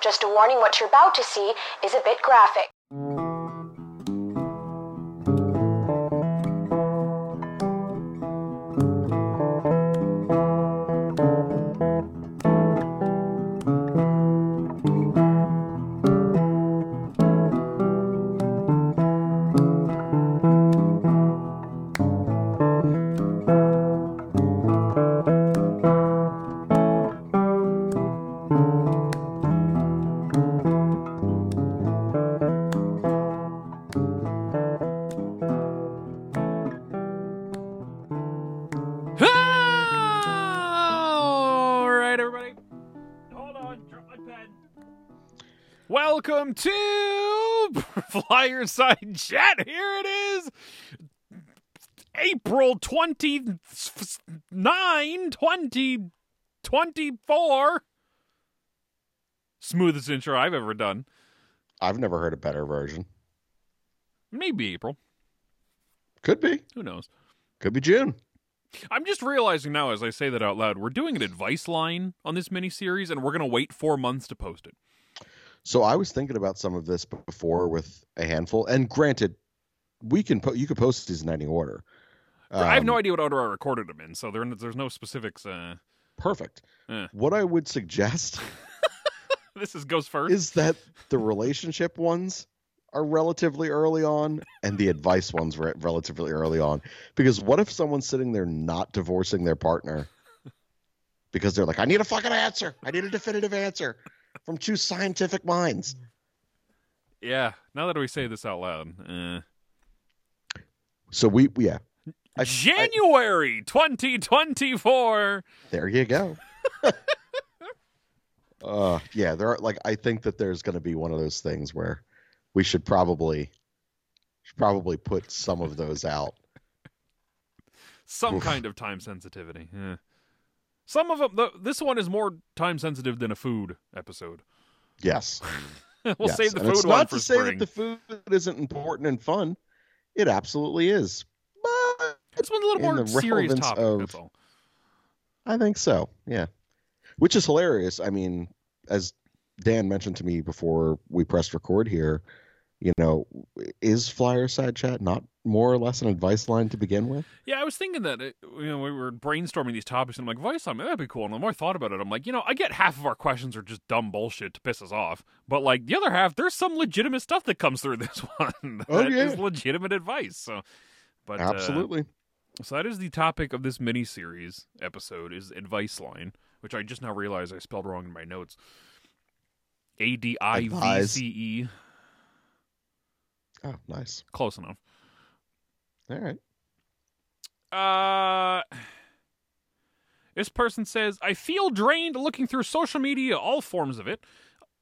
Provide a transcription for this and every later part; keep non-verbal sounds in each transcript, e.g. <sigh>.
Just a warning what you're about to see is a bit graphic. Welcome to <laughs> Flyerside Chat. Here it is. April 29, 2024. Smoothest intro I've ever done. I've never heard a better version. Maybe April. Could be. Who knows? Could be June. I'm just realizing now as I say that out loud, we're doing an advice line on this mini series and we're going to wait four months to post it. So I was thinking about some of this before with a handful. And granted, we can po- you could post these in any order. I have no Um, idea what order I recorded them in, so there, there's no specifics. Uh, Perfect. Eh. What I would suggest <laughs> this is goes first. is that the relationship ones are relatively early on and the advice ones re- relatively early on. Because what if someone's sitting there not divorcing their partner because they're like, I need a fucking answer. I need a definitive answer from two scientific minds. yeah. Now that we say this out loud, uh, So we, yeah. I- I- January 2024. There you go. <laughs> uh yeah, there are like I think that there's going to be one of those things where we should probably should probably put some of those out. Some Oof. kind of time sensitivity. Yeah. Some of them. The, this one is more time sensitive than a food episode. Yes. <laughs> we'll yes. save the and food it's one not to say spring. that the food isn't important and fun. It absolutely is. But This one's a little more the serious topic. of- That's all. I think so. Yeah. Which is hilarious. I mean, as Dan mentioned to me before we pressed record here, you know, is Flyer Side Chat not more or less an advice line to begin with? Yeah, I was thinking that it, you know we were brainstorming these topics, and I'm like, voice on that'd be cool. And the more I thought about it, I'm like, you know, I get half of our questions are just dumb bullshit to piss us off, but like the other half, there's some legitimate stuff that comes through <laughs> this one. <laughs> Oh, yeah. is legitimate advice. So, but uh, Absolutely. so that is the topic of this mini series episode is advice line, which I just now realized I spelled wrong in my notes. A D I V C E. Oh, nice. Close enough. All right. Uh, this person says, I feel drained looking through social media, all forms of it,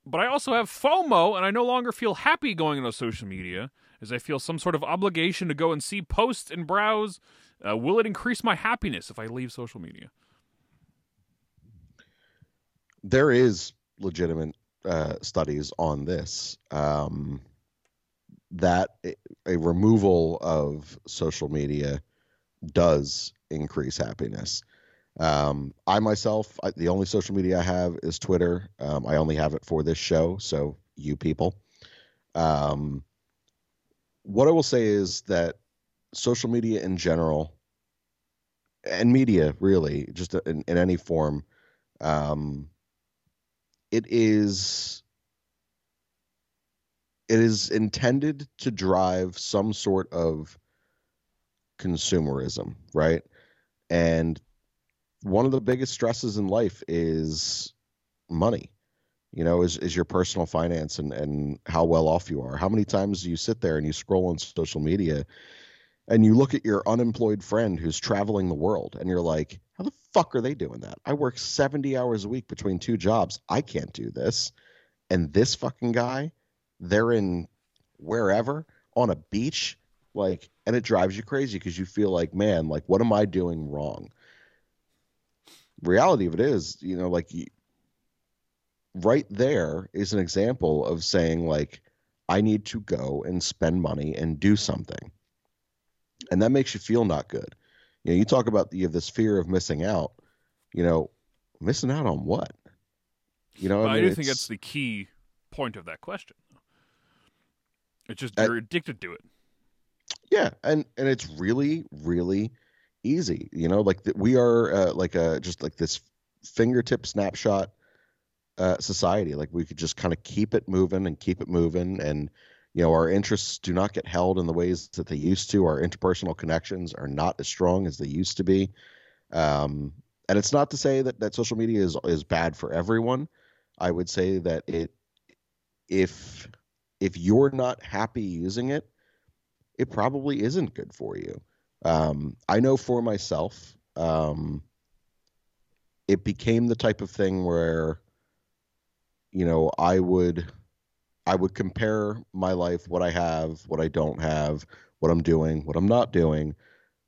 but I also have FOMO and I no longer feel happy going on social media as I feel some sort of obligation to go and see posts and browse. Uh, will it increase my happiness if I leave social media? There is legitimate uh, studies on this. Um, that a- removal of social media does increase happiness. Um, I myself, I, the only social media I have is Twitter. Um, I only have it for this show, so you people. Um, what I will say is that social media in general, and media really, just in, in any form, um, it is it is intended to drive some sort of consumerism, right? And one of the biggest stresses in life is money. You know, is is your personal finance and and how well off you are. How many times do you sit there and you scroll on social media and you look at your unemployed friend who's traveling the world and you're like, how the fuck are they doing that? I work 70 hours a week between two jobs. I can't do this. And this fucking guy, they're in wherever on a beach like and it drives you crazy because you feel like man like what am i doing wrong? Reality of it is you know like you, right there is an example of saying like i need to go and spend money and do something. And that makes you feel not good. You know you talk about you have this fear of missing out you know missing out on what? You know, I, mean, do think that's the key point of that question. It's just I- you're addicted to it. Yeah, and and it's really really easy. You know, like that we are uh, like a just like this fingertip snapshot uh, society. Like we could just kind of keep it moving and keep it moving, and you know our interests do not get held in the ways that they used to. Our interpersonal connections are not as strong as they used to be. Um, and it's not to say that that social media is is bad for everyone. I would say that it if if you're not happy using it it probably isn't good for you. Um, I know for myself, um, it became the type of thing where, you know, I would, I would compare my life, what I have, what I don't have, what I'm doing, what I'm not doing,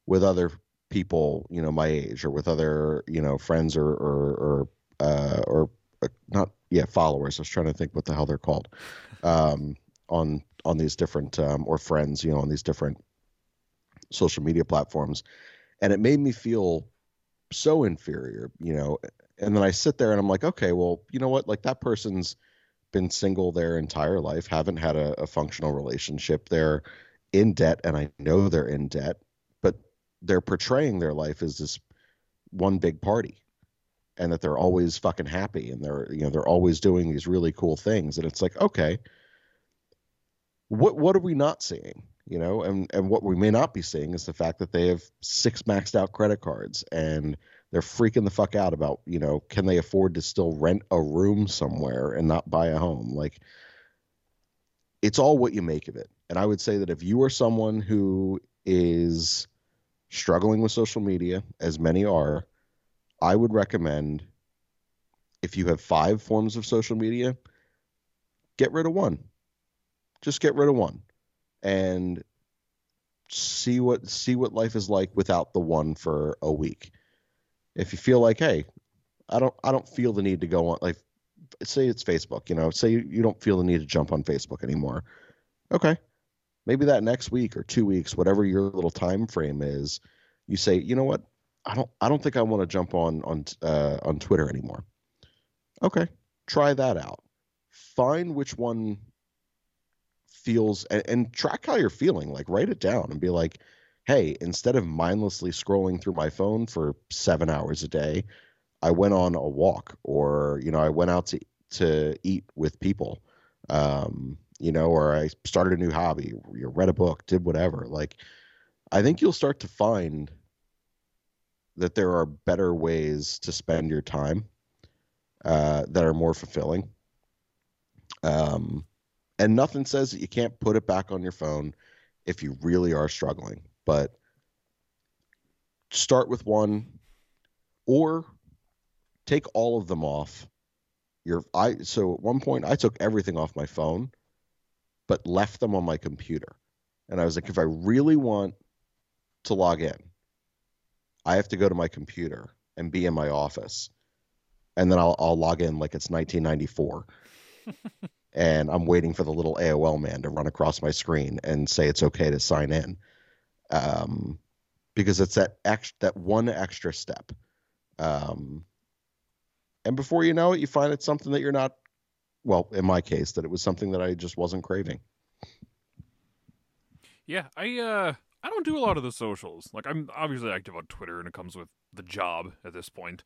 with other people, you know, my age, or with other, you know, friends or or or uh, or uh, not, yeah, followers. I was trying to think what the hell they're called. Um, on on these different um, or friends, you know, on these different social media platforms, and it made me feel so inferior, you know. And then I sit there and I'm like, okay, well, you know what? Like that person's been single their entire life, haven't had a, a functional relationship. They're in debt, and I know they're in debt, but they're portraying their life as this one big party and that they're always fucking happy and they're you know they're always doing these really cool things. And it's like okay what what are we not seeing? You know and and what we may not be seeing is the fact that they have six maxed out credit cards and they're freaking the fuck out about you know can they afford to still rent a room somewhere and not buy a home? Like it's all what you make of it. And i would say that if you are someone who is struggling with social media as many are i would recommend if you have five forms of social media get rid of one. Just get rid of one and see what see what life is like without the one for a week. If you feel like hey i don't i don't feel the need to go on like say it's facebook you know say you, you don't feel the need to jump on facebook anymore. Okay. Maybe that next week or two weeks whatever your little time frame is you say you know what i don't i don't think i want to jump on on uh, on twitter anymore. Okay try that out. Find which one feels and, and track how you're feeling like write it down and be like hey instead of mindlessly scrolling through my phone for seven hours a day i went on a walk or you know i went out to to eat with people um you know or i started a new hobby read a book did whatever. Like i think you'll start to find that there are better ways to spend your time uh, that are more fulfilling. Um and nothing says that you can't put it back on your phone if you really are struggling but start with one or take all of them off your i so at one point i took everything off my phone but left them on my computer. And i was like if i really want to log in i have to go to my computer and be in my office and then i'll, I'll log in like it's 1994 <laughs> and I'm waiting for the little AOL man to run across my screen and say it's okay to sign in, um, because it's that ex- that one extra step, um, and before you know it, you find it's something that you're not. Well, in my case, that it was something that I just wasn't craving. Yeah, I uh I don't do a lot of the socials. Like I'm obviously active on Twitter and it comes with the job at this point.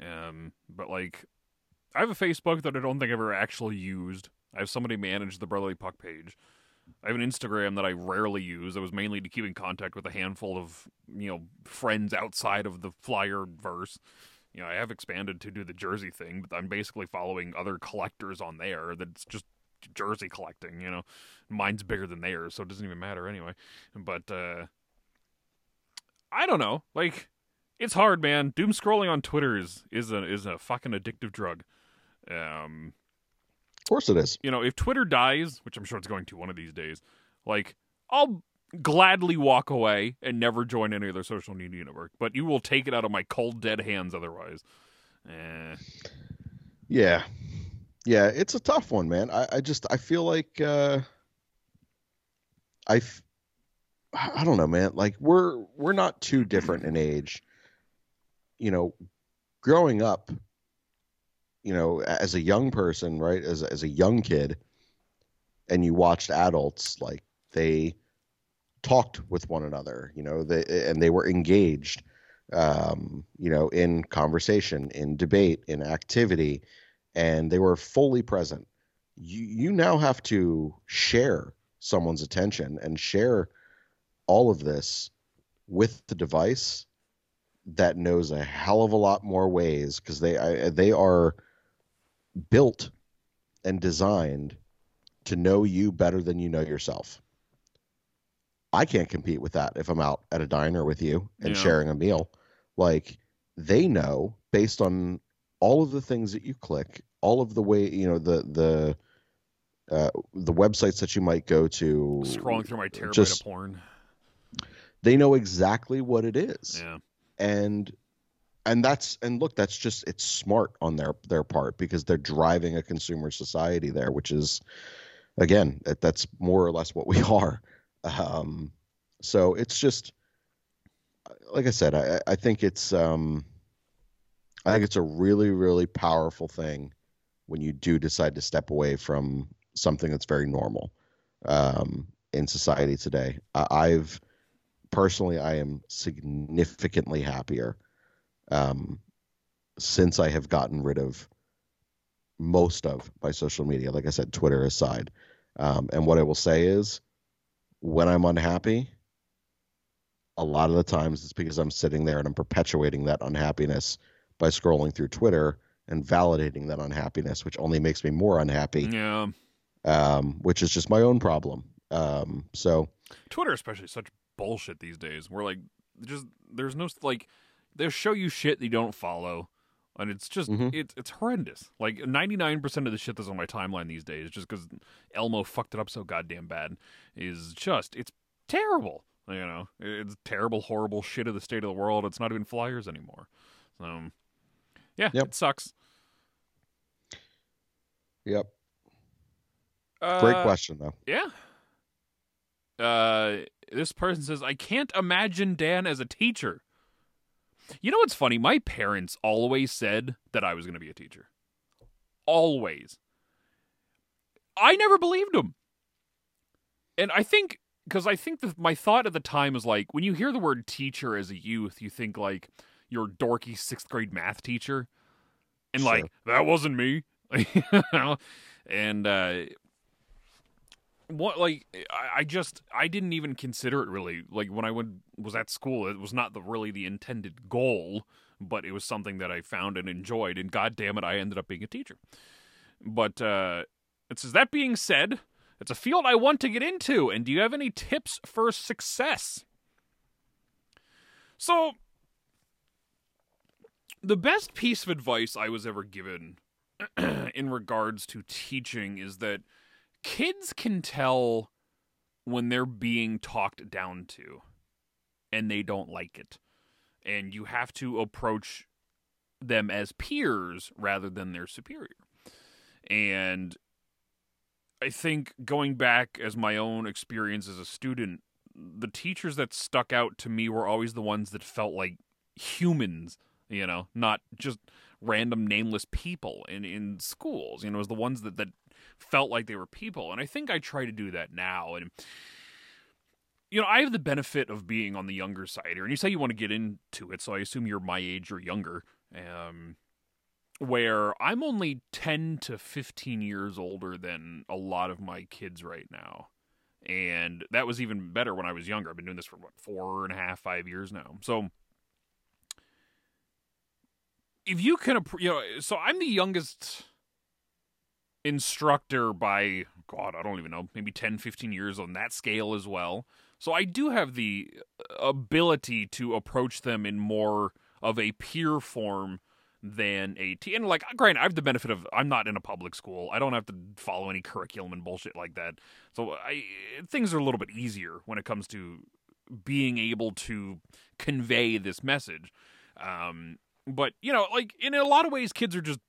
Um but like I have a Facebook that I don't think I've ever actually used. I have somebody manage the Brotherly Puck page. I have an Instagram that I rarely use. It was mainly to keep in contact with a handful of, you know, friends outside of the flyer verse. You know, I have expanded to do the jersey thing, but I'm basically following other collectors on there that's just jersey collecting, you know. Mine's bigger than theirs, so it doesn't even matter anyway. But uh I don't know. Like it's hard, man. Doom scrolling on Twitter is is a is a fucking addictive drug. Um Of course, it is. you know, if Twitter dies, which I'm sure it's going to one of these days, like I'll gladly walk away and never join any other social media network. But you will take it out of my cold, dead hands otherwise. Eh. Yeah, yeah, it's a tough one, man. I, I just I feel like uh, I I don't know, man. Like we're we're not too different in age. You know, growing up, you know, as a young person, right, as as a young kid, and you watched adults like they talked with one another, you know, they and they were engaged, um, you know, in conversation, in debate, in activity, and they were fully present. You you now have to share someone's attention and share all of this with the device that knows a hell of a lot more ways because they I, they are built and designed to know you better than you know yourself. I can't compete with that if I'm out at a diner with you and Yeah. sharing a meal. Like they know based on all of the things that you click, all of the way you know the the uh, the websites that you might go to, Scrolling through my terabyte just- of porn. they know exactly what it is. Yeah. and and that's and look that's just it's smart on their their part because they're driving a consumer society there which is again that, that's more or less what we <laughs> are um so it's just like i said i i think it's um i think it's a really really powerful thing when you do decide to step away from something that's very normal um in society today i've personally i am significantly happier um, since I have gotten rid of most of my social media, like I said, Twitter aside. Um, and what I will say is, when I'm unhappy, a lot of the times it's because I'm sitting there and I'm perpetuating that unhappiness by scrolling through Twitter and validating that unhappiness, which only makes me more unhappy, Yeah. um, which is just my own problem. Um, so, Twitter especially is such bullshit these days. We're like just there's no like they'll show you shit that you don't follow, and it's just Mhm. it's it's horrendous. Like ninety nine percent of the shit that's on my timeline these days, just because Elmo fucked it up so goddamn bad, is just it's terrible. You know, it's terrible, horrible shit of the state of the world. It's not even flyers anymore. So yeah, Yep. it sucks. yep. Great Uh, question, though. Yeah. Uh, this person says, I can't imagine Dan as a teacher. You know what's funny? My parents always said that I was going to be a teacher. Always. I never believed them. And I think, because I think that my thought at the time was like, when you hear the word teacher as a youth, you think like your dorky sixth grade math teacher. And Sure. like, that wasn't me. <laughs> And uh, what like I, I just I didn't even consider it really like when I went was at school it was not the really the intended goal but it was something that I found and enjoyed and god damn it I ended up being a teacher but uh it says that being said it's a field I want to get into and do you have any tips for success so the best piece of advice I was ever given <clears throat> in regards to teaching is that kids can tell when they're being talked down to and they don't like it. And you have to approach them as peers rather than their superior. And I think going back as my own experience as a student, the teachers that stuck out to me were always the ones that felt like humans, you know, not just random nameless people in, in schools. You know, was the ones that, that felt like they were people. And I think I try to do that now. And you know, I have the benefit of being on the younger side here. And you say you want to get into it, so I assume you're my age or younger. Um where I'm only 10 to 15 years older than a lot of my kids right now. And that was even better when I was younger. I've been doing this for what, four and a half, five years now. So if you can, you know, so I'm the youngest instructor by, God, I don't even know, maybe 10, 15 years on that scale as well. So I do have the ability to approach them in more of a peer form than a t and like granted I have the benefit of I'm not in a public school. I don't have to follow any curriculum and bullshit like that. So I things are a little bit easier when it comes to being able to convey this message. Um but you know, like in a lot of ways kids are just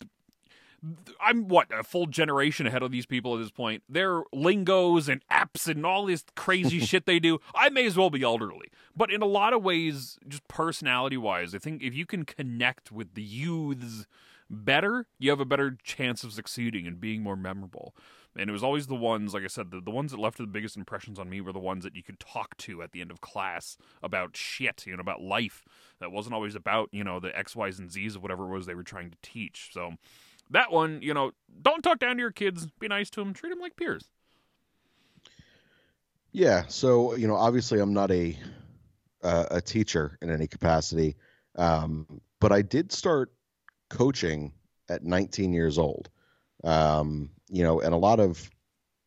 I'm what a full generation ahead of these people at this point. Their lingos and apps and all this crazy <laughs> shit they do. I may as well be elderly. But in a lot of ways, just personality wise, I think if you can connect with the youths better, you have a better chance of succeeding and being more memorable. And it was always the ones, like I said, the, the ones that left the biggest impressions on me were the ones that you could talk to at the end of class about shit, you know, about life. That wasn't always about, you know, the X, Y's, and Z's of whatever it was they were trying to teach. So that one, you know, don't talk down to your kids. Be nice to them. Treat them like peers. Yeah. So you know, obviously, I'm not a uh, a teacher in any capacity, um, but I did start coaching at 19 years old. Um, you know, and a lot of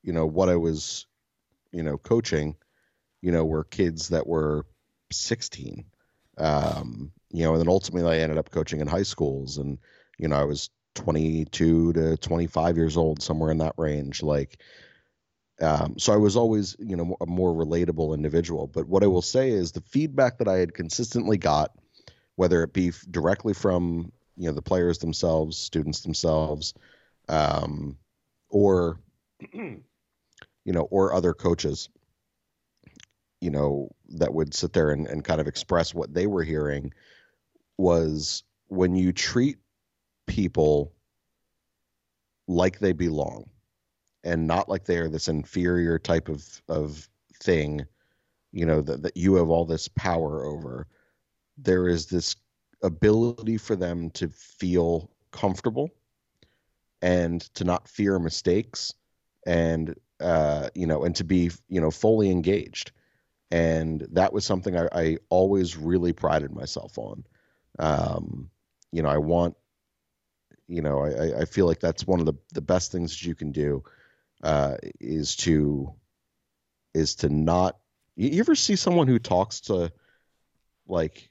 you know what I was, you know, coaching, you know, were kids that were 16. Um, you know, and then ultimately I ended up coaching in high schools, and you know, I was 22 to 25 years old, somewhere in that range. Like, um, so I was always, you know, a more relatable individual. But what I will say is the feedback that I had consistently got, whether it be directly from, you know, the players themselves, students themselves, um, or, you know, or other coaches, you know, that would sit there and, and kind of express what they were hearing was when you treat people like they belong and not like they are this inferior type of of thing you know that, that you have all this power over there is this ability for them to feel comfortable and to not fear mistakes and uh, you know and to be you know fully engaged and that was something I, I always really prided myself on um, you know i want you know, I, I feel like that's one of the, the best things that you can do uh, is to is to not. You ever see someone who talks to like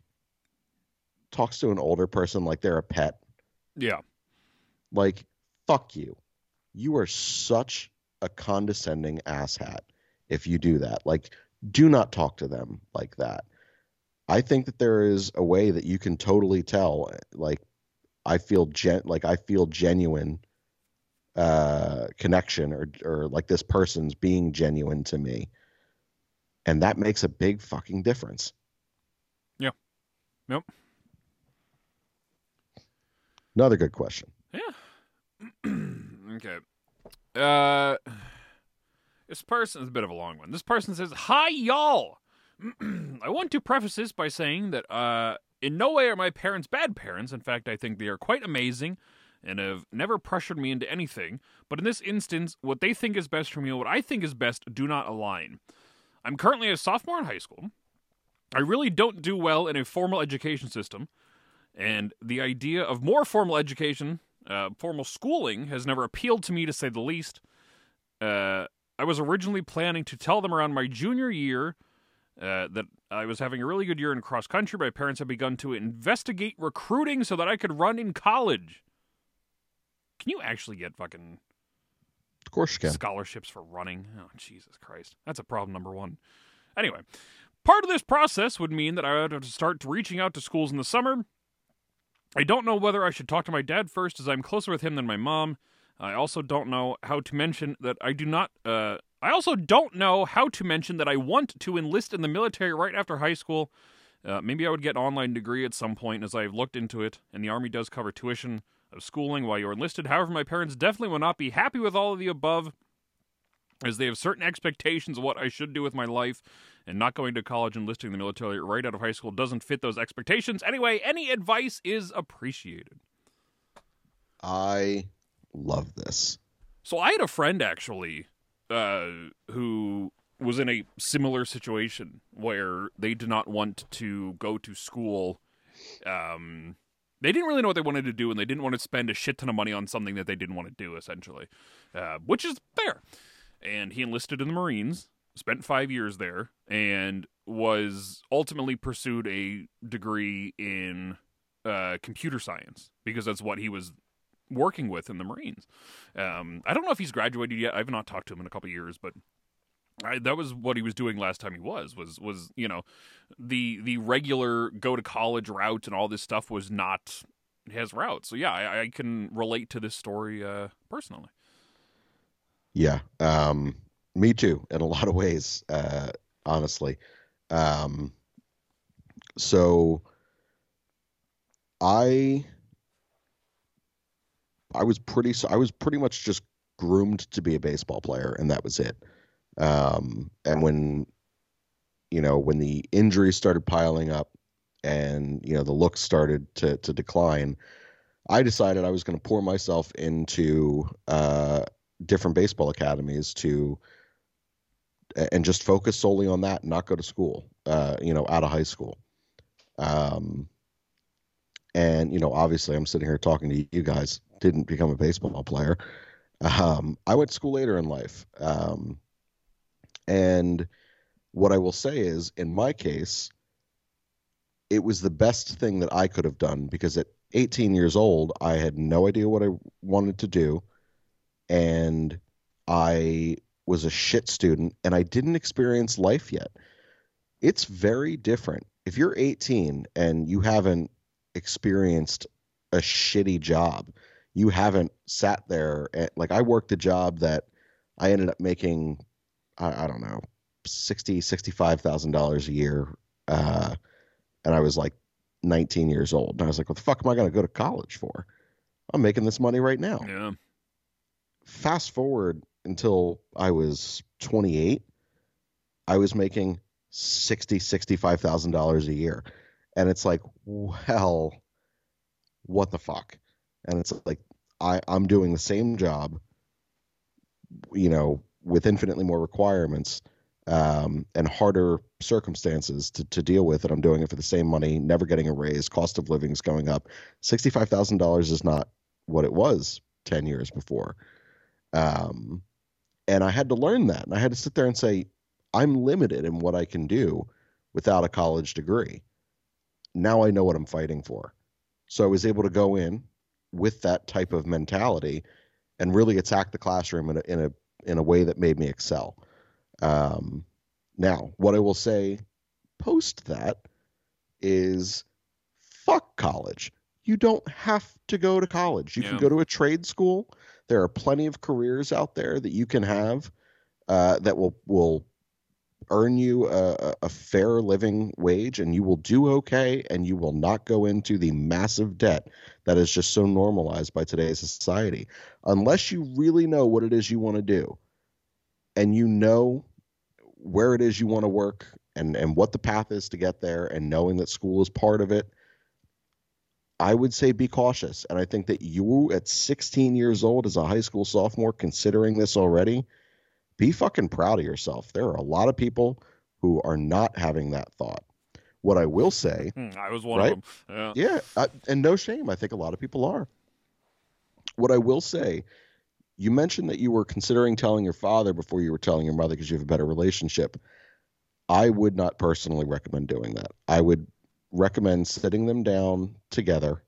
talks to an older person like they're a pet? Yeah. Like fuck you. You are such a condescending asshat if you do that. Like do not talk to them like that. I think that there is a way that you can totally tell like I feel gen like I feel genuine uh connection or or like this person's being genuine to me. And that makes a big fucking difference. Yeah. Yep. Another good question. Okay. Uh this person is a bit of a long one. This person says, "Hi y'all. <clears throat> I want to preface this by saying that uh in no way are my parents bad parents. In fact, I think they are quite amazing and have never pressured me into anything. But in this instance, what they think is best for me and what I think is best do not align. I'm currently a sophomore in high school. I really don't do well in a formal education system, and the idea of more formal education, uh, formal schooling, has never appealed to me to say the least. Uh, I was originally planning to tell them around my junior year uh, that I was having a really good year in cross country. My parents had begun to investigate recruiting so that I could run in college. Can you actually get fucking of course scholarships for running? Oh, Jesus Christ. That's a problem number one. Anyway, part of this process would mean that I would have to start reaching out to schools in the summer. I don't know whether I should talk to my dad first, as I'm closer with him than my mom. I also don't know how to mention that I do not. Uh, I also don't know how to mention that I want to enlist in the military right after high school. Uh, maybe I would get an online degree at some point, as I've looked into it, and the Army does cover tuition of schooling while you're enlisted. However, my parents definitely will not be happy with all of the above, as they have certain expectations of what I should do with my life, and not going to college and enlisting the military right out of high school doesn't fit those expectations. Anyway, any advice is appreciated. I love this. So I had a friend actually uh, who was in a similar situation where they did not want to go to school. Um, they didn't really know what they wanted to do, and they didn't want to spend a shit ton of money on something that they didn't want to do, essentially, uh, which is fair. And he enlisted in the Marines, spent five years there, and was ultimately pursued a degree in uh, computer science because that's what he was working with in the Marines. Um, I don't know if he's graduated yet. I've not talked to him in a couple years, but I, that was what he was doing last time he was was was you know the the regular go to college route and all this stuff was not his route. So yeah, I, I can relate to this story uh, personally. Yeah, um, me too. In a <laughs> lot of ways, uh, honestly. Um, so I I was pretty I was pretty much just groomed to be a baseball player, and that was it. Um, and when you know when the injuries started piling up, and you know the looks started to to decline, I decided I was going to pour myself into uh, different baseball academies to and just focus solely on that and not go to school uh, you know out of high school. Um, and you know obviously i'm sitting here talking to you guys didn't become a baseball player. Um, i went to school later in life. Um, and what i will say is in my case it was the best thing that i could have done because at 18 years old i had no idea what i wanted to do. And i was a shit student and I didn't experience life yet. It's very different. If you're 18 and you haven't experienced a shitty job, you haven't sat there and, like I worked a job that I ended up making I, I don't know, 60 $65,000 a year uh, and I was like 19 years old. And I was like, what the fuck am I going to go to college for? I'm making this money right now. Yeah. Fast forward until I was 28, I was making sixty, sixty-five thousand dollars a year, and it's like, well, what the fuck? And it's like I I'm doing the same job, you know, with infinitely more requirements um, and harder circumstances to, to deal with, and I'm doing it for the same money, never getting a raise, cost of living is going up. Sixty-five thousand dollars is not what it was ten years before. Um, and I had to learn that. And I had to sit there and say, I'm limited in what I can do without a college degree. Now I know what I'm fighting for. So I was able to go in with that type of mentality and really attack the classroom in a in a in a way that made me excel. Um, now, what I will say post that is fuck college. You don't have to go to college. You yeah. can go to a trade school. There are plenty of careers out there that you can have uh, that will will earn you a, a, fair living wage, and you will do okay, and you will not go into the massive debt that is just so normalized by today's society, unless you really know what it is you want to do, and you know where it is you want to work and and what the path is to get there, and knowing that school is part of it I would say be cautious. And I think that you, at 16 years old, as a high school sophomore, considering this already, be fucking proud of yourself. There are a lot of people who are not having that thought. What I will say, hmm, I was one right? of them. Yeah, yeah I, and no shame. I think a lot of people are. What I will say, you mentioned that you were considering telling your father before you were telling your mother because you have a better relationship. I would not personally recommend doing that. I would recommend sitting them down together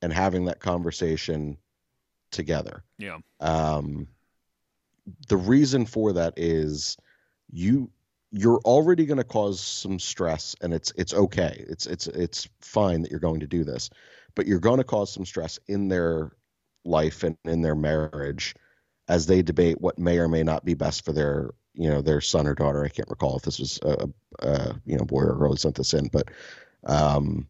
and having that conversation together. Yeah. Um, the reason for that is you you're already going to cause some stress and it's it's okay. It's it's it's fine that you're going to do this. But you're going to cause some stress in their life and in their marriage as they debate what may or may not be best for their you know their son or daughter. I can't recall if this was a, a you know boy or girl who sent this in, but um,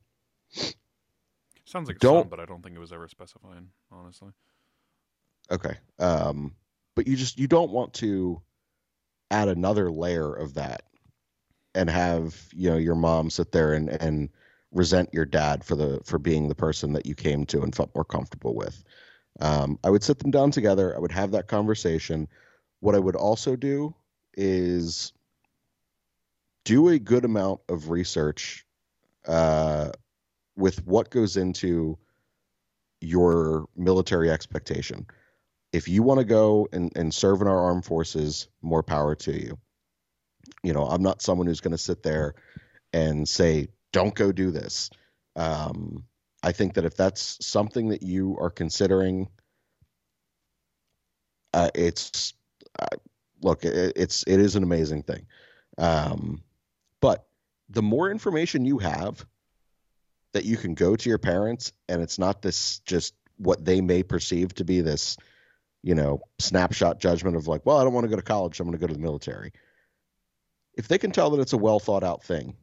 Sounds like don't, son, but I don't think it was ever specified, honestly. Okay. Um, but you just you don't want to add another layer of that and have you know your mom sit there and and resent your dad for the for being the person that you came to and felt more comfortable with. Um, I would sit them down together. I would have that conversation. What I would also do is do a good amount of research uh, with what goes into your military expectation. If you want to go and, and serve in our armed forces, more power to you. You know, I'm not someone who's going to sit there and say, don't go do this. Um, I think that if that's something that you are considering, uh, it's uh, look, it, it's it is an amazing thing. Um, but the more information you have that you can go to your parents and it's not this just what they may perceive to be this you know snapshot judgment of like well i don't want to go to college i'm going to go to the military. If they can tell that it's a well thought out thing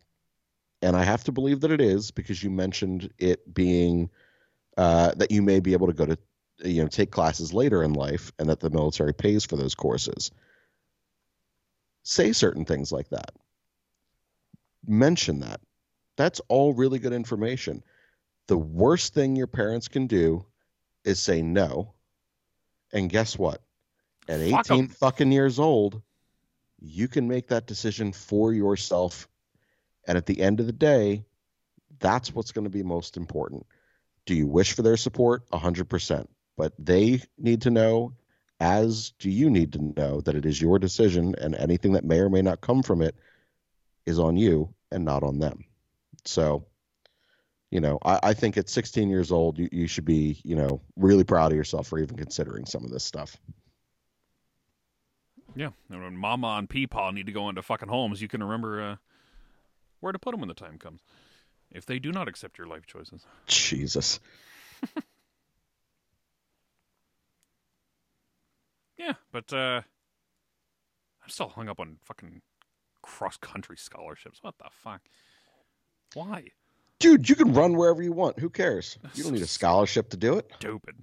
and i have to believe that it is because you mentioned it being uh, that you may be able to go to you know take classes later in life and that the military pays for those courses. Say certain things like that mention that. That's all really good information. The worst thing your parents can do is say no. And guess what? At Fuck 18 'em. fucking years old you can make that decision for yourself. And at the end of the day that's what's going to be most important. Do you wish for their support? 100% but they need to know as do you need to know that it is your decision and anything that may or may not come from it is on you and not on them so you know i, I think at 16 years old you, you should be you know really proud of yourself for even considering some of this stuff Yeah, and when Mama and Peepaw need to go into fucking homes, you can remember uh, where to put them when the time comes. If they do not accept your life choices. jesus <laughs> Yeah, but uh, I'm still hung up on fucking cross country scholarships. What the fuck? Why? dude you can run wherever you want who cares <laughs> you don't need a scholarship to do it Stupid.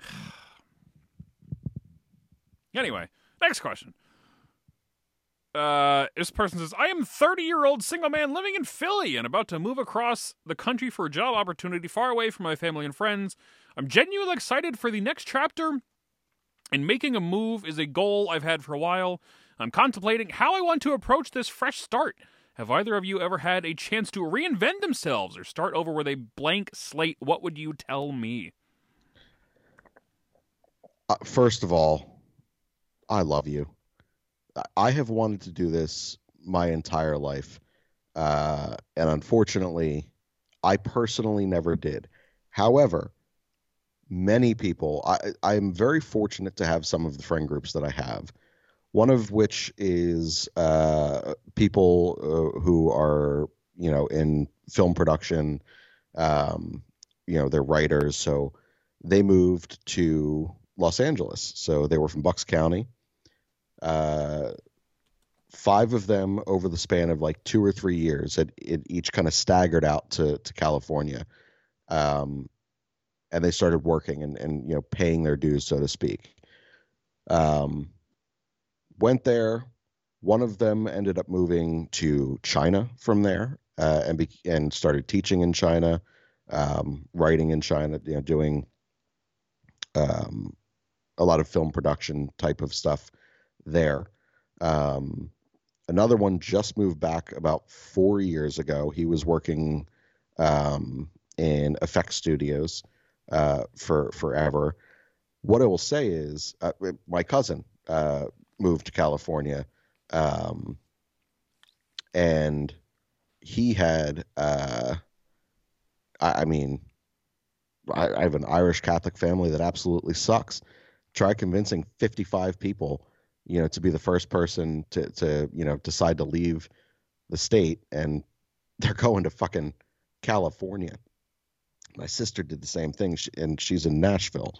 <sighs> anyway, next question. Uh, this person says, I am 30 year old single man living in Philly and about to move across the country for a job opportunity far away from my family and friends. I'm genuinely excited for the next chapter, and making a move is a goal I've had for a while. I'm contemplating how I want to approach this fresh start. Have either of you ever had a chance to reinvent themselves or start over with a blank slate? What would you tell me? uh, first of all, I love you. I- have wanted to do this my entire life. Uh, and unfortunately, I personally never did. However, many people, I, I am very fortunate to have some of the friend groups that I have. One of which is uh, people uh, who are, you know, in film production. Um, you know, they're writers, so they moved to Los Angeles. So they were from Bucks County. Uh, five of them over the span of like two or three years had it each kind of staggered out to to California, um, and they started working and and you know paying their dues, so to speak. Um, went there. One of them ended up moving to China from there uh, and be- and started teaching in China, um, writing in China, you know, doing um, a lot of film production type of stuff there. Um, another one just moved back about four years ago. He was working um, in effects studios uh, for forever. What I will say is, uh, my cousin uh, moved to California, um, and he had, uh, I, I mean, I, I have an Irish Catholic family that absolutely sucks. Try convincing 55 people, you know, to be the first person to, to, you know, decide to leave the state and <laughs> they're going to fucking California. My sister did the same thing and she's in Nashville.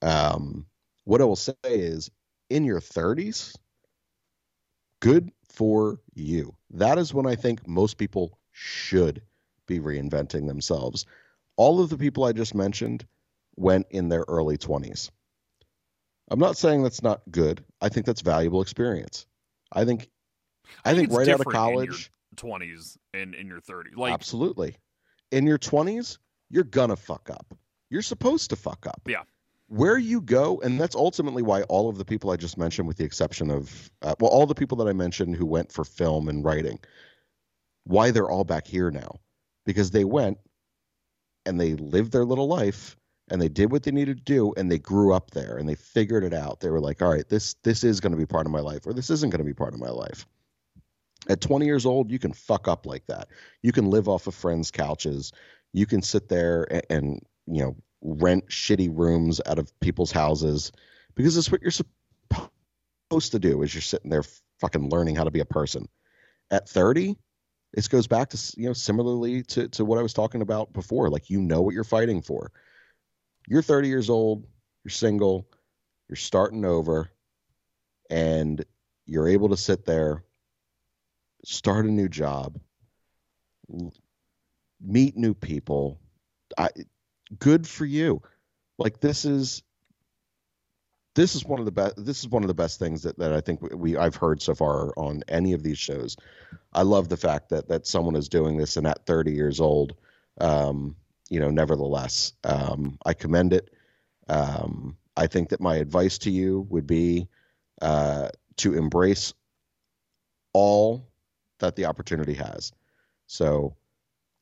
Um, what I will say is in your 30s, good for you. That is when I think most people should be reinventing themselves all of the people I just mentioned went in their early 20s. I'm not saying that's not good. I think that's valuable experience. I think I, think, it's right out of different in your college, 20s and in your 30s. Like, absolutely. In your 20s, you're gonna fuck up. You're supposed to fuck up. Yeah. Where you go, and that's ultimately why all of the people I just mentioned, with the exception of, uh, well, all the people that I mentioned who went for film and writing, why they're all back here now, because they went and they lived their little life and they did what they needed to do and they grew up there and they figured it out. They were like, all right, this this is going to be part of my life or this isn't going to be part of my life. At 20 years old, you can fuck up like that. You can live off of friends' couches. You can sit there and, and you know rent shitty rooms out of people's houses because it's what you're supposed to do. Is you're sitting there fucking learning how to be a person. At 30, this goes back to you know similarly to to what I was talking about before. Like you know what you're fighting for. You're 30 years old. You're single. You're starting over, and you're able to sit there, start a new job, meet new people. I, good for you. Like this is this is one of the best this is one of the best things that, that I think we I've heard so far on any of these shows. I love the fact that that someone is doing this and at 30 years old um, you know nevertheless um, I commend it. Um, I think that my advice to you would be uh, to embrace all that the opportunity has. So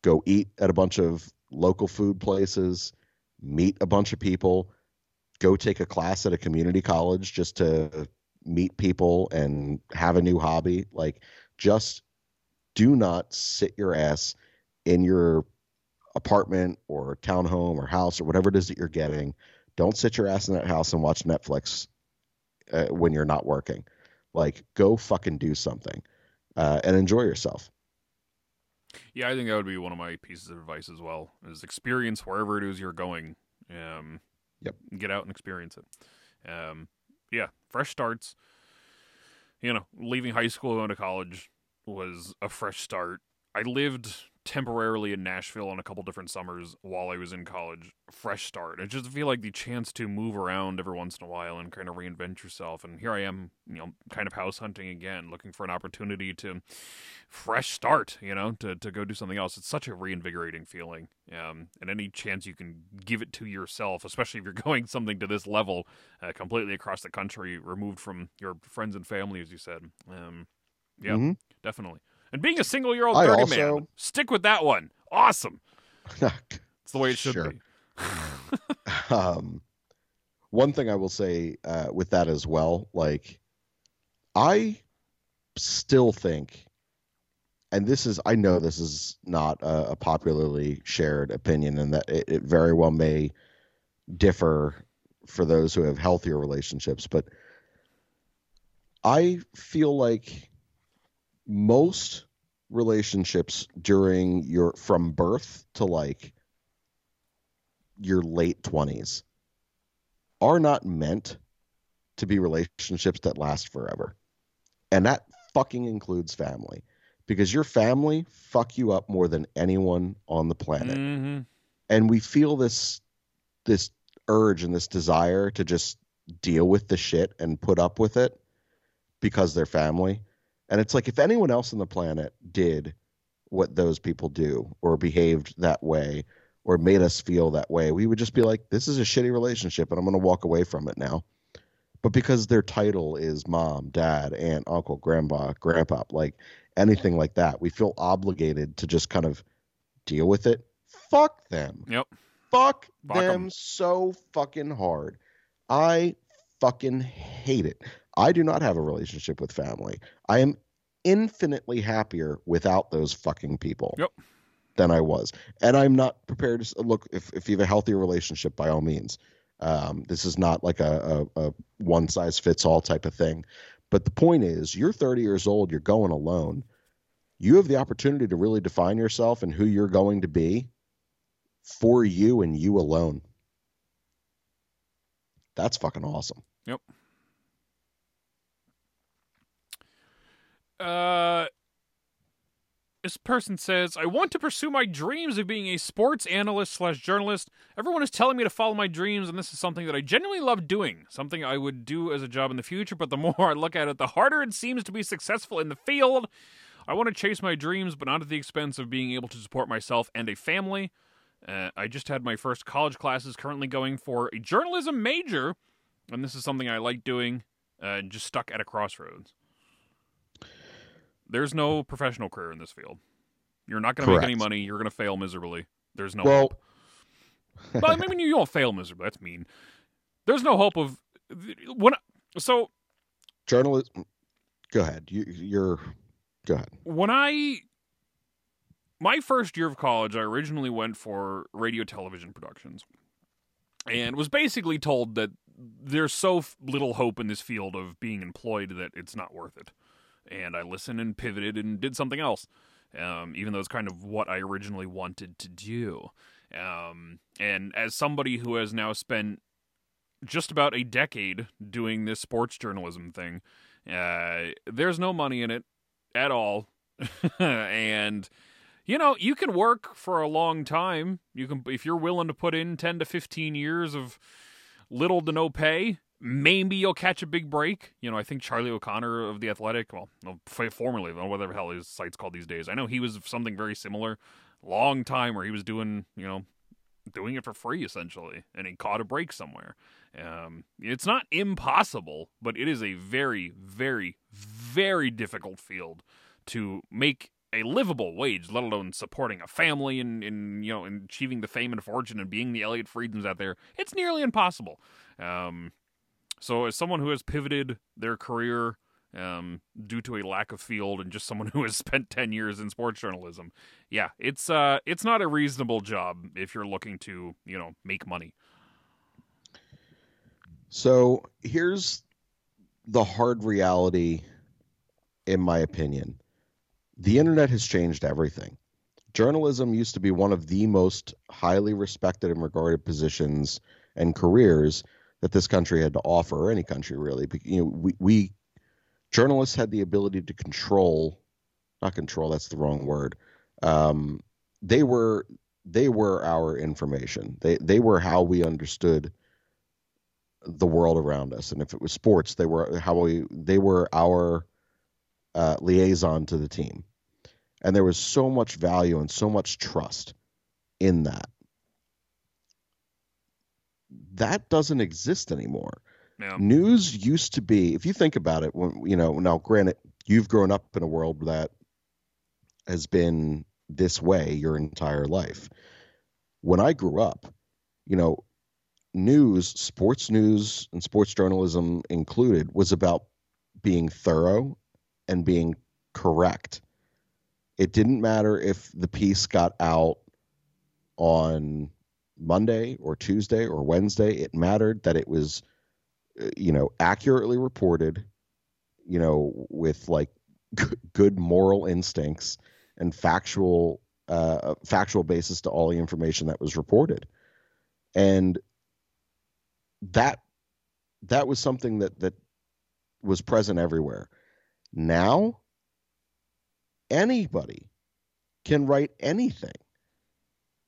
go eat at a bunch of local food places, meet a bunch of people, go take a class at a community college just to meet people and have a new hobby. Like, just do not sit your ass in your apartment or townhome or house or whatever it is that you're getting. Don't sit your ass in that house and watch Netflix uh, when you're not working. Like, go fucking do something uh, and enjoy yourself. Yeah, I think that would be one of my pieces of advice as well. Is experience wherever it is you're going. Um, yep. Get out and experience it. Um, yeah, fresh starts. You know, leaving high school going to college was a fresh start. I lived temporarily in Nashville on a couple different summers while I was in college. Fresh start. I just feel like the chance to move around every once in a while and kind of reinvent yourself. And here I am, you know, kind of house hunting again, looking for an opportunity to fresh start, you know, to, to go do something else. It's such a reinvigorating feeling. Um, and any chance you can give it to yourself, especially if you're <laughs> going something to this level, uh, completely across the country, removed from your friends and family, as you said. Um, yeah, mm-hmm. definitely. And being a single year old dirty also... man, stick with that one. Awesome. <laughs> it's the way it should sure. be. <laughs> um, one thing I will say uh, with that as well, like I still think, and this is I know this is not a, a popularly shared opinion, and that it, it very well may differ for those who have healthier relationships, but I feel like most relationships during your from birth to like your late 20s are not meant to be relationships that last forever. And that fucking includes family because your family fuck you up more than anyone on the planet. Mm-hmm. And we feel this this urge and this desire to just deal with the shit and put up with it because they're family. And it's like if anyone else on the planet did what those people do or behaved that way or made us feel that way, we would just be like, this is a shitty relationship and I'm going to walk away from it now. But because their title is mom, dad, aunt, uncle, grandpa, grandpa, like anything like that, we feel obligated to just kind of deal with it. Fuck them. Yep. Fuck, Fuck them em. so fucking hard. I fucking hate it. I do not have a relationship with family. I am infinitely happier without those fucking people. Yep. Than I was, and I'm not prepared to look. If if you have a healthier relationship, by all means, um, this is not like a, a, a one size fits all type of thing. But the point is, you're 30 years old. You're going alone. You have the opportunity to really define yourself and who you're going to be for you and you alone. That's fucking awesome. Yep. Uh, this person says, I want to pursue my dreams of being a sports analyst slash journalist. Everyone is telling me to follow my dreams, and this is something that I genuinely love doing. Something I would do as a job in the future, but the <laughs> more I look at it, the harder it seems to be successful in the field. I want to chase my dreams, but not at the expense of being able to support myself and a family. Uh, I just had my first college classes currently going for a journalism major, and this is something I like doing, uh, just stuck at a crossroads. There's no professional career in this field. You're not going to make any money. You're going to fail miserably. There's no well, hope. but I mean, you don't fail miserably. That's mean. There's no hope of when. So, journalism. Go ahead. You, you're. Go ahead. When I my first year of college, I originally went for radio television productions and was basically told that there's so little hope in this field of being employed that it's not worth it and I listened and pivoted and did something else, um, even though it's kind of what I originally wanted to do. Um, and as somebody who has now spent just about a decade doing this sports journalism thing, uh, there's no money in it at all, <laughs> and You know, you can work for a long time. You can if you're willing to put in 10 to 15 years of little to no pay, maybe you'll catch a big break. You know, I think Charlie O'Connor of the Athletic, well, formerly, whatever the hell his site's called these days. I know he was something very similar, long time where he was doing, you know, doing it for free essentially, and he caught a break somewhere. Um, it's not impossible, but it is a very, very, very difficult field to make a livable wage, let alone supporting a family and, and you know and achieving the fame and fortune and being the Elliotte Friedmans out there. It's nearly impossible. Um, so as someone who has pivoted their career um, due to a lack of field and just someone <laughs> who has spent 10 years in sports journalism, yeah, it's uh it's not a reasonable job if you're looking to, you know, make money. So here's the hard reality, in my opinion the internet has changed everything. Journalism used to be one of the most highly respected and regarded positions and careers that this country had to offer, or any country really. You know, we, we journalists had the ability to control, not control. That's the wrong word. Um, they were they were our information. They they were how we understood the world around us. And if it was sports, they were how we they were our uh, liaison to the team. And there was so much value and so much trust in that. That doesn't exist anymore. Yeah. News used to be, if you think about it, when you know, now granted, you've grown up in a world that has been this way your entire life. When I grew up, you know, news, sports news and sports journalism included, was about being thorough and being correct it didn't matter if the piece got out on Monday or Tuesday or Wednesday. It mattered that it was, uh, you know, accurately reported, you know, with like good moral instincts and factual uh, factual basis to all the information that was reported, and that that was something that that was present everywhere. Now anybody can write anything.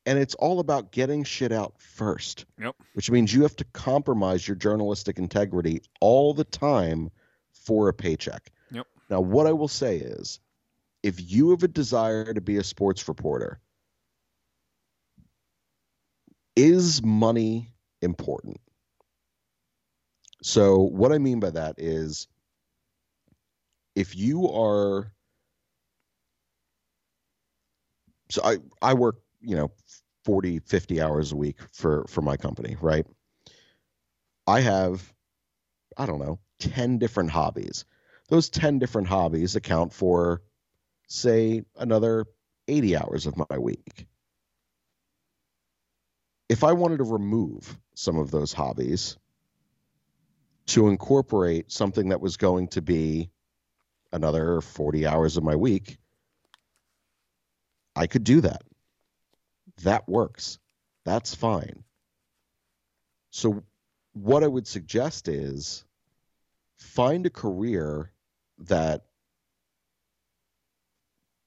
And it's all about getting shit out first. Yep. Which means you have to compromise your journalistic integrity all the time for a paycheck. Yep. Now, what I will say is if you have a desire to be a sports reporter, is money important? So, what I mean by that is if you are so I I work you know 40 50 hours a week for for my company right? I have I don't know 10 different hobbies. Those 10 different hobbies account for say another 80 hours of my week. If I wanted to remove some of those hobbies to incorporate something that was going to be another 40 hours of my week I could do that. That works. That's fine. So, what I would suggest is find a career that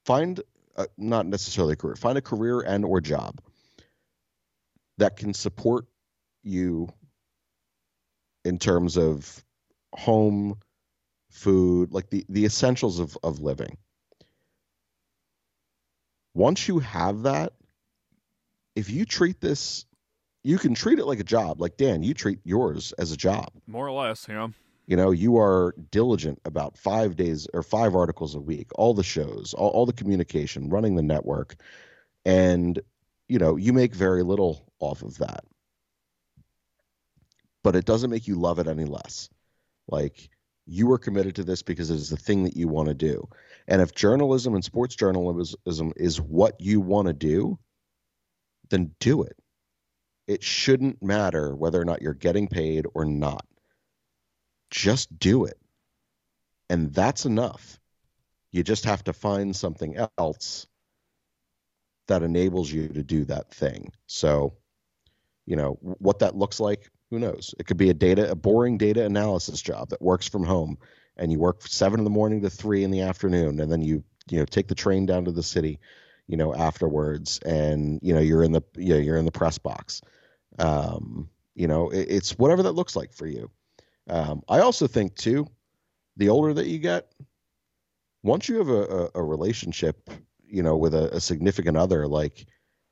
find a, not necessarily a career, find a career and or job that can support you in terms of home, food, like the, the essentials of, of living once you have that, if you treat this, you can treat it like a job. Like Dan, you treat yours as a job. More or less, yeah. You know, you are diligent about five days or five articles a week, all the shows, all, all the communication, running the network. And, you know, you make very little off of that. But it doesn't make you love it any less. Like, you are committed to this because it is the thing that you want to do. And if journalism and sports journalism is what you want to do, then do it. It shouldn't matter whether or not you're getting paid or not. Just do it. And that's enough. You just have to find something else that enables you to do that thing. So, you know, what that looks like, who knows? It could be a data, a boring data analysis job that works from home, and you work seven in the morning to three in the afternoon, and then you you know take the train down to the city. You know, afterwards, and you know, you're in the you know, you're in the press box. Um, you know, it, it's whatever that looks like for you. Um, I also think too, the older that you get, once you have a, a, a relationship, you know, with a, a significant other, like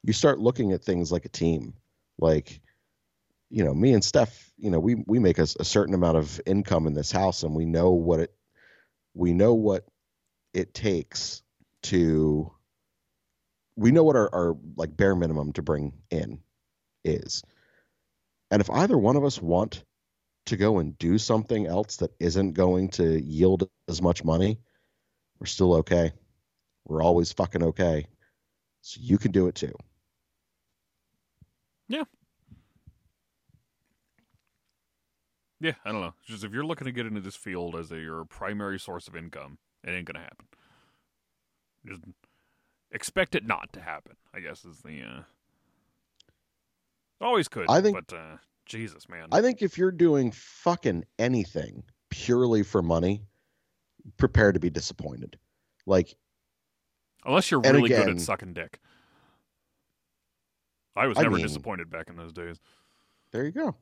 you start looking at things like a team. Like, you know, me and Steph, you know, we we make a, a certain amount of income in this house, and we know what it, we know what it takes to we know what our, our like bare minimum to bring in is and if either one of us want to go and do something else that isn't going to yield as much money we're still okay we're always fucking okay so you can do it too Yeah. Yeah, I don't know. It's just if you're looking to get into this field as a, your primary source of income, it ain't gonna happen. Just expect it not to happen. I guess is the. Uh... Always could. I think- but uh, Jesus, man. i think if you're doing fucking anything purely for money prepare to be disappointed like Unless you're really good at sucking dick. I was I never mean- disappointed back in those days. There you go.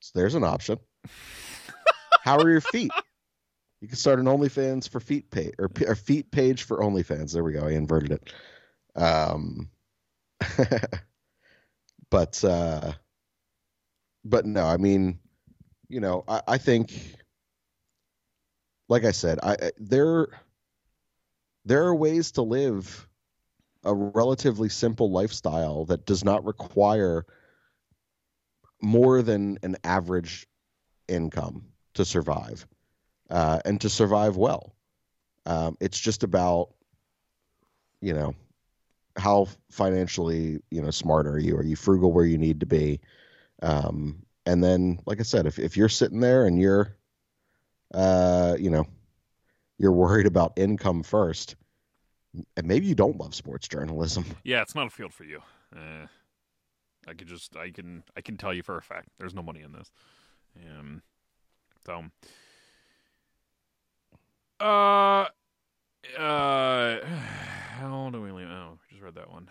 So there's an option. How are your feet? <laughs> You can start an OnlyFans for feet page or, or feet page for OnlyFans. There we go. I inverted it. Um, <laughs> but uh, but no, I mean, you know, I, I think, like I said, I I- there there are ways to live a relatively simple lifestyle that does not require more than an average income to survive uh, and to survive well. Um, it's just about, you know, how financially, you know, smart are you? Are you frugal where you need to be? Um, and then, like I said, if, if you're sitting there and you're, uh, you know, you're worried about income first, and maybe you don't love sports journalism. <laughs> Yeah, it's not a field for you. Uh, I could just, I can, I can tell you for a fact, there's no money in this. Um, so, uh, uh, <sighs> how do we leave? Oh, just read that one.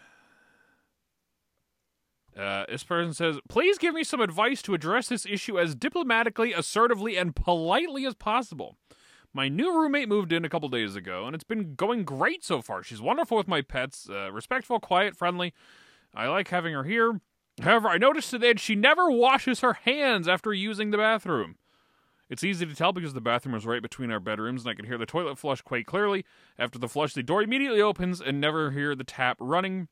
Uh, this person says, please give me some advice to address this issue as diplomatically, assertively, and politely as possible. My new roommate moved in a couple days ago, and it's been going great so far. She's wonderful with my pets, uh, respectful, quiet, friendly. I like having her here. However, I noticed today that she never washes her hands after using the bathroom. It's easy to tell because the bathroom is right between our bedrooms, and I can hear the toilet flush quite clearly. After the flush, the door immediately opens and never hear the tap running.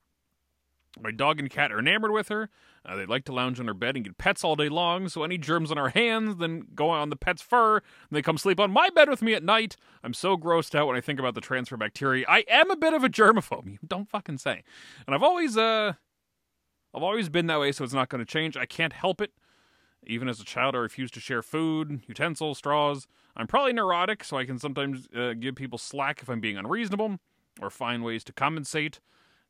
My dog and cat are enamored with her. Uh, they like to lounge on her bed and get pets all day long, so any germs on our hands then go on the pet's fur, and they come sleep on my bed with me at night. I'm so grossed out when I think about the transfer bacteria. I am a bit of a germaphobe. <laughs> Don't fucking say. And I've always, uh, I've always been that way, so it's not going to change. I can't help it. Even as a child, I refused to share food, utensils, straws. I'm probably neurotic, so I can sometimes uh, give people slack if I'm being unreasonable, or find ways to compensate.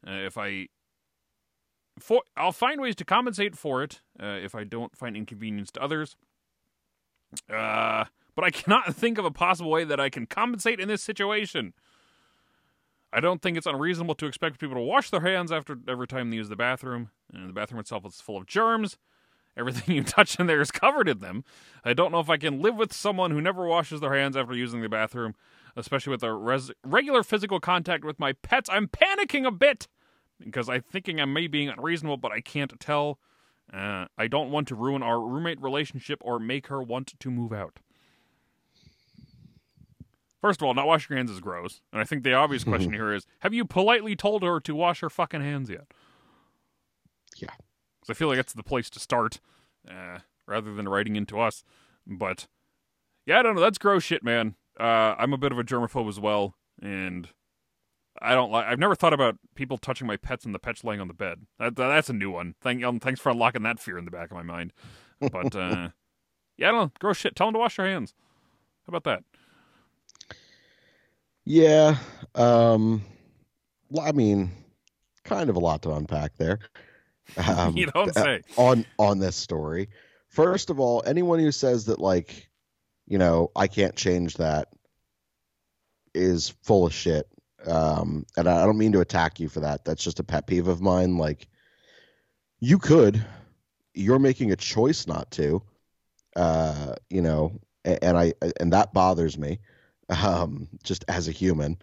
Uh, if I for I'll find ways to compensate for it uh, if I don't find inconvenience to others. Uh, but I cannot <laughs> think of a possible way that I can compensate in this situation. I don't think it's unreasonable to expect people to wash their hands after every time they use the bathroom. And the bathroom itself is full of germs. Everything <laughs> you touch in there is covered in them. I don't know if I can live with someone who never washes their hands after using the bathroom, especially with a res- regular physical contact with my pets. I'm panicking a bit because I'm thinking I may be being unreasonable, but I can't tell. Uh, I don't want to ruin our roommate relationship or make her want to move out. First of all, not washing your hands is gross. And I think the obvious <laughs> question here is have you politely told her to wash her fucking hands yet? Yeah. Because I feel like that's the place to start uh, rather than writing into us. But yeah, I don't know. That's gross shit, man. Uh, I'm a bit of a germaphobe as well. And I don't like. I've never thought about people touching my pets and the pets laying on the bed. That, that- that's a new one. Thank, um, thanks for unlocking that fear in the back of my mind. But uh, <laughs> yeah, I don't know. Gross shit. Tell them to wash their hands. How about that? Yeah. Um, well, I mean, kind of a lot to unpack there. <laughs> Um, you don't say. on on this story. First of all, anyone who says that like, you know, I can't change that is full of shit. um, and I don't mean to attack you for that. That's just a pet peeve of mine. Like, you could, you're making a choice not to, uh, you know, and, and I and that bothers me, um, just as a human.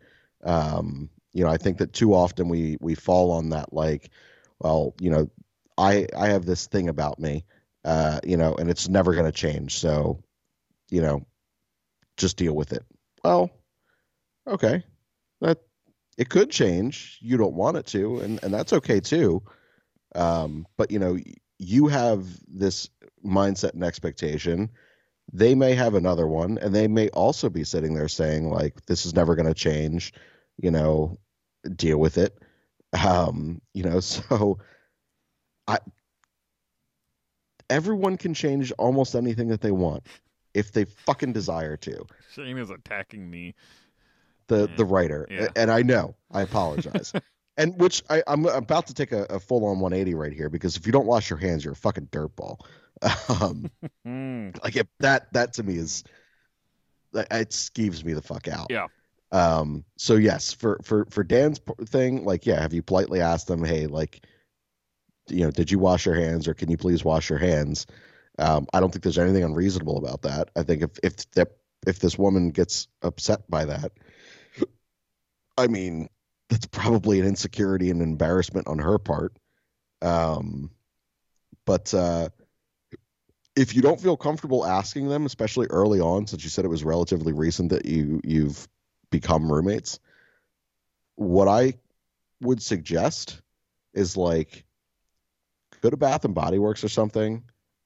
Um, you know, I think that too often we we fall on that like, well, you know, I I have this thing about me, uh, you know, and it's never going to change. So, you know, just deal with it. Well, okay, that it could change. You don't want it to, and and that's okay too. Um, but you know, you have this mindset and expectation. They may have another one, and they may also be sitting there saying like, "This is never going to change." You know, deal with it. Um, you know, <laughs> so I everyone can change almost anything that they want if they fucking desire to. Shane is attacking me. The Yeah. the writer, Yeah. and I know I apologize. <laughs> and which I, I'm about to take a, a full on 180 right here because if you don't wash your hands, you're a fucking dirtball. <laughs> Um, Mm, like if that that to me is it skeeves me the fuck out. Yeah. Um. So yes, for for for Dan's thing, like yeah, have you politely asked them, hey, like, you know, did you wash your hands or can you please wash your hands? Um, I don't think there's anything unreasonable about that. I think if if that if this woman gets upset by that, I mean, that's probably an insecurity and embarrassment on her part. Um, but uh, if you don't feel comfortable asking them, especially early on, since you said it was relatively recent that you you've become roommates, what I would suggest is like go to Bath and Body Works or something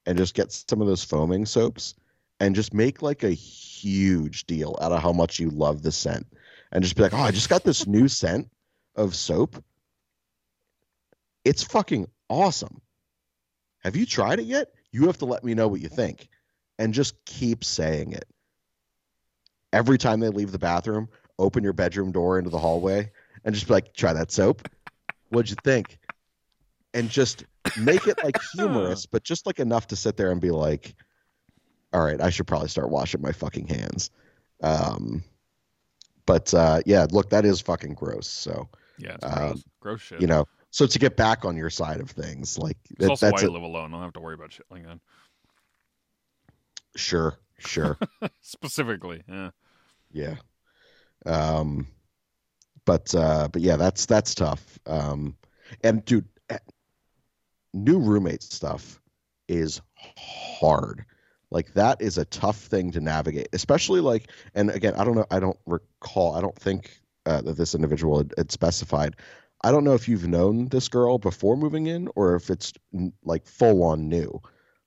and just get some of those foaming soaps and just make like a huge deal out of how much you love the scent and just be like, oh, I just got this <laughs> new scent of soap. It's fucking awesome. Have you tried it yet? You have to let me know what you think and just keep saying it. Every time they leave the bathroom, open your bedroom door into the hallway and just be like, try that soap. What'd you think? And just make it like humorous, <laughs> but just like enough to sit there and be like, all right, I should probably start washing my fucking hands. Um, but uh, yeah, look, that is fucking gross. So, yeah, it's Um, gross. gross shit. you know, so to get back on your side of things, like that, also that's why I live alone. I don't have to worry about shit like that. sure, sure. <laughs> Specifically, yeah. Yeah. Um but uh but yeah, that's that's tough. Um and dude, eh, new roommate stuff is hard. Like that is a tough thing to navigate, especially like and again, I don't know, I don't recall, I don't think uh, that this individual had, had specified. I don't know if you've known this girl before moving in or if it's like full on new.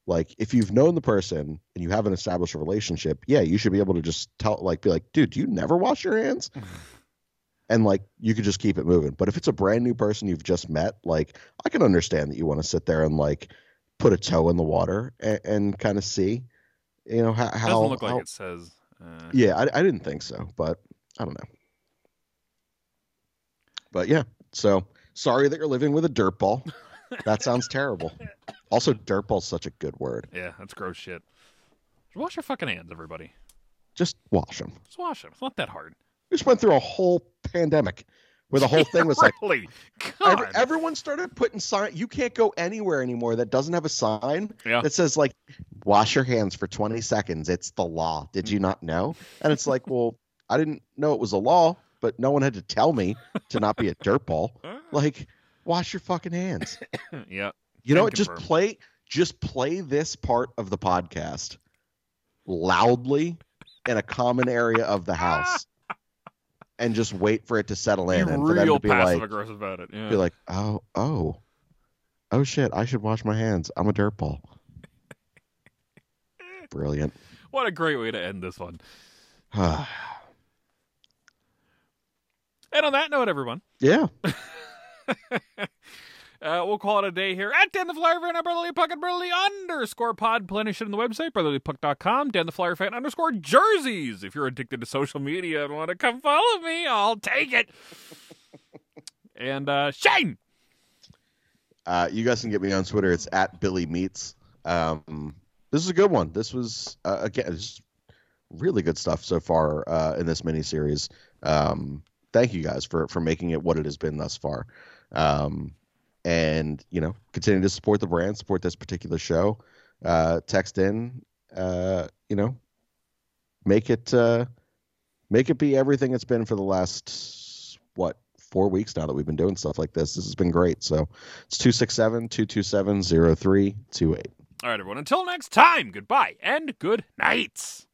Like if you've known the person and you haven't established a relationship, yeah, you should be able to just tell like be like, dude, do you never wash your hands? <laughs> and like you could just keep it moving. But if it's a brand new person you've just met, like I can understand that you want to sit there and like put a toe in the water and, and kind of see, you know, how, It doesn't look like it says. Uh, yeah, I, I didn't think so, but I don't know. But yeah, so sorry that you're living with a dirtball. <laughs> That sounds terrible. Also, dirtball's such a good word. yeah, that's gross shit. Just Wash your fucking hands, everybody. Just wash them. Just wash them. It's not that hard. We just went through a whole pandemic where the whole thing was like <laughs> really? God. every, everyone started putting sign. You can't go anywhere anymore that doesn't have a sign yeah. that says like "wash your hands for 20 seconds." It's the law. Did you not know? And it's like, well, I didn't know it was a law, but no one had to tell me to not be a dirtball. <laughs> Like, wash your fucking hands. <coughs> yeah. You know what? Just play. Just play this part of the podcast loudly in a common area of the house, <laughs> and just wait for it to settle Be in and for them to be passive like, aggressive about it. Yeah. be like, oh, oh, oh shit, I should wash my hands. I'm a dirtball. <laughs> Brilliant. what a great way to end this one. <sighs> And on that note, everyone, yeah. <laughs> <laughs> uh, we'll call it a day here at Dan the Flyer Fan, Brotherly Puck and Brotherly underscore pod. Plenty of shit on the website, brotherlypuck.com, Dan the Flyer Fan underscore jerseys. If you're addicted to social media and want to come follow me, I'll take it. <laughs> and uh, Shane! Uh, you guys can get me on Twitter. It's at Billy Meets. Um, this is a good one. This was uh, again, it's really good stuff so far uh, in this miniseries. Um, thank you guys for for making it what it has been thus far. Um, and you know, continue to support the brand, support this particular show. Uh, text in, uh, you know, make it uh, make it be everything it's been for the last what four weeks now that we've been doing stuff like this. This has been great. So it's 267 227 0328. All right, everyone. Until next time, goodbye and good night.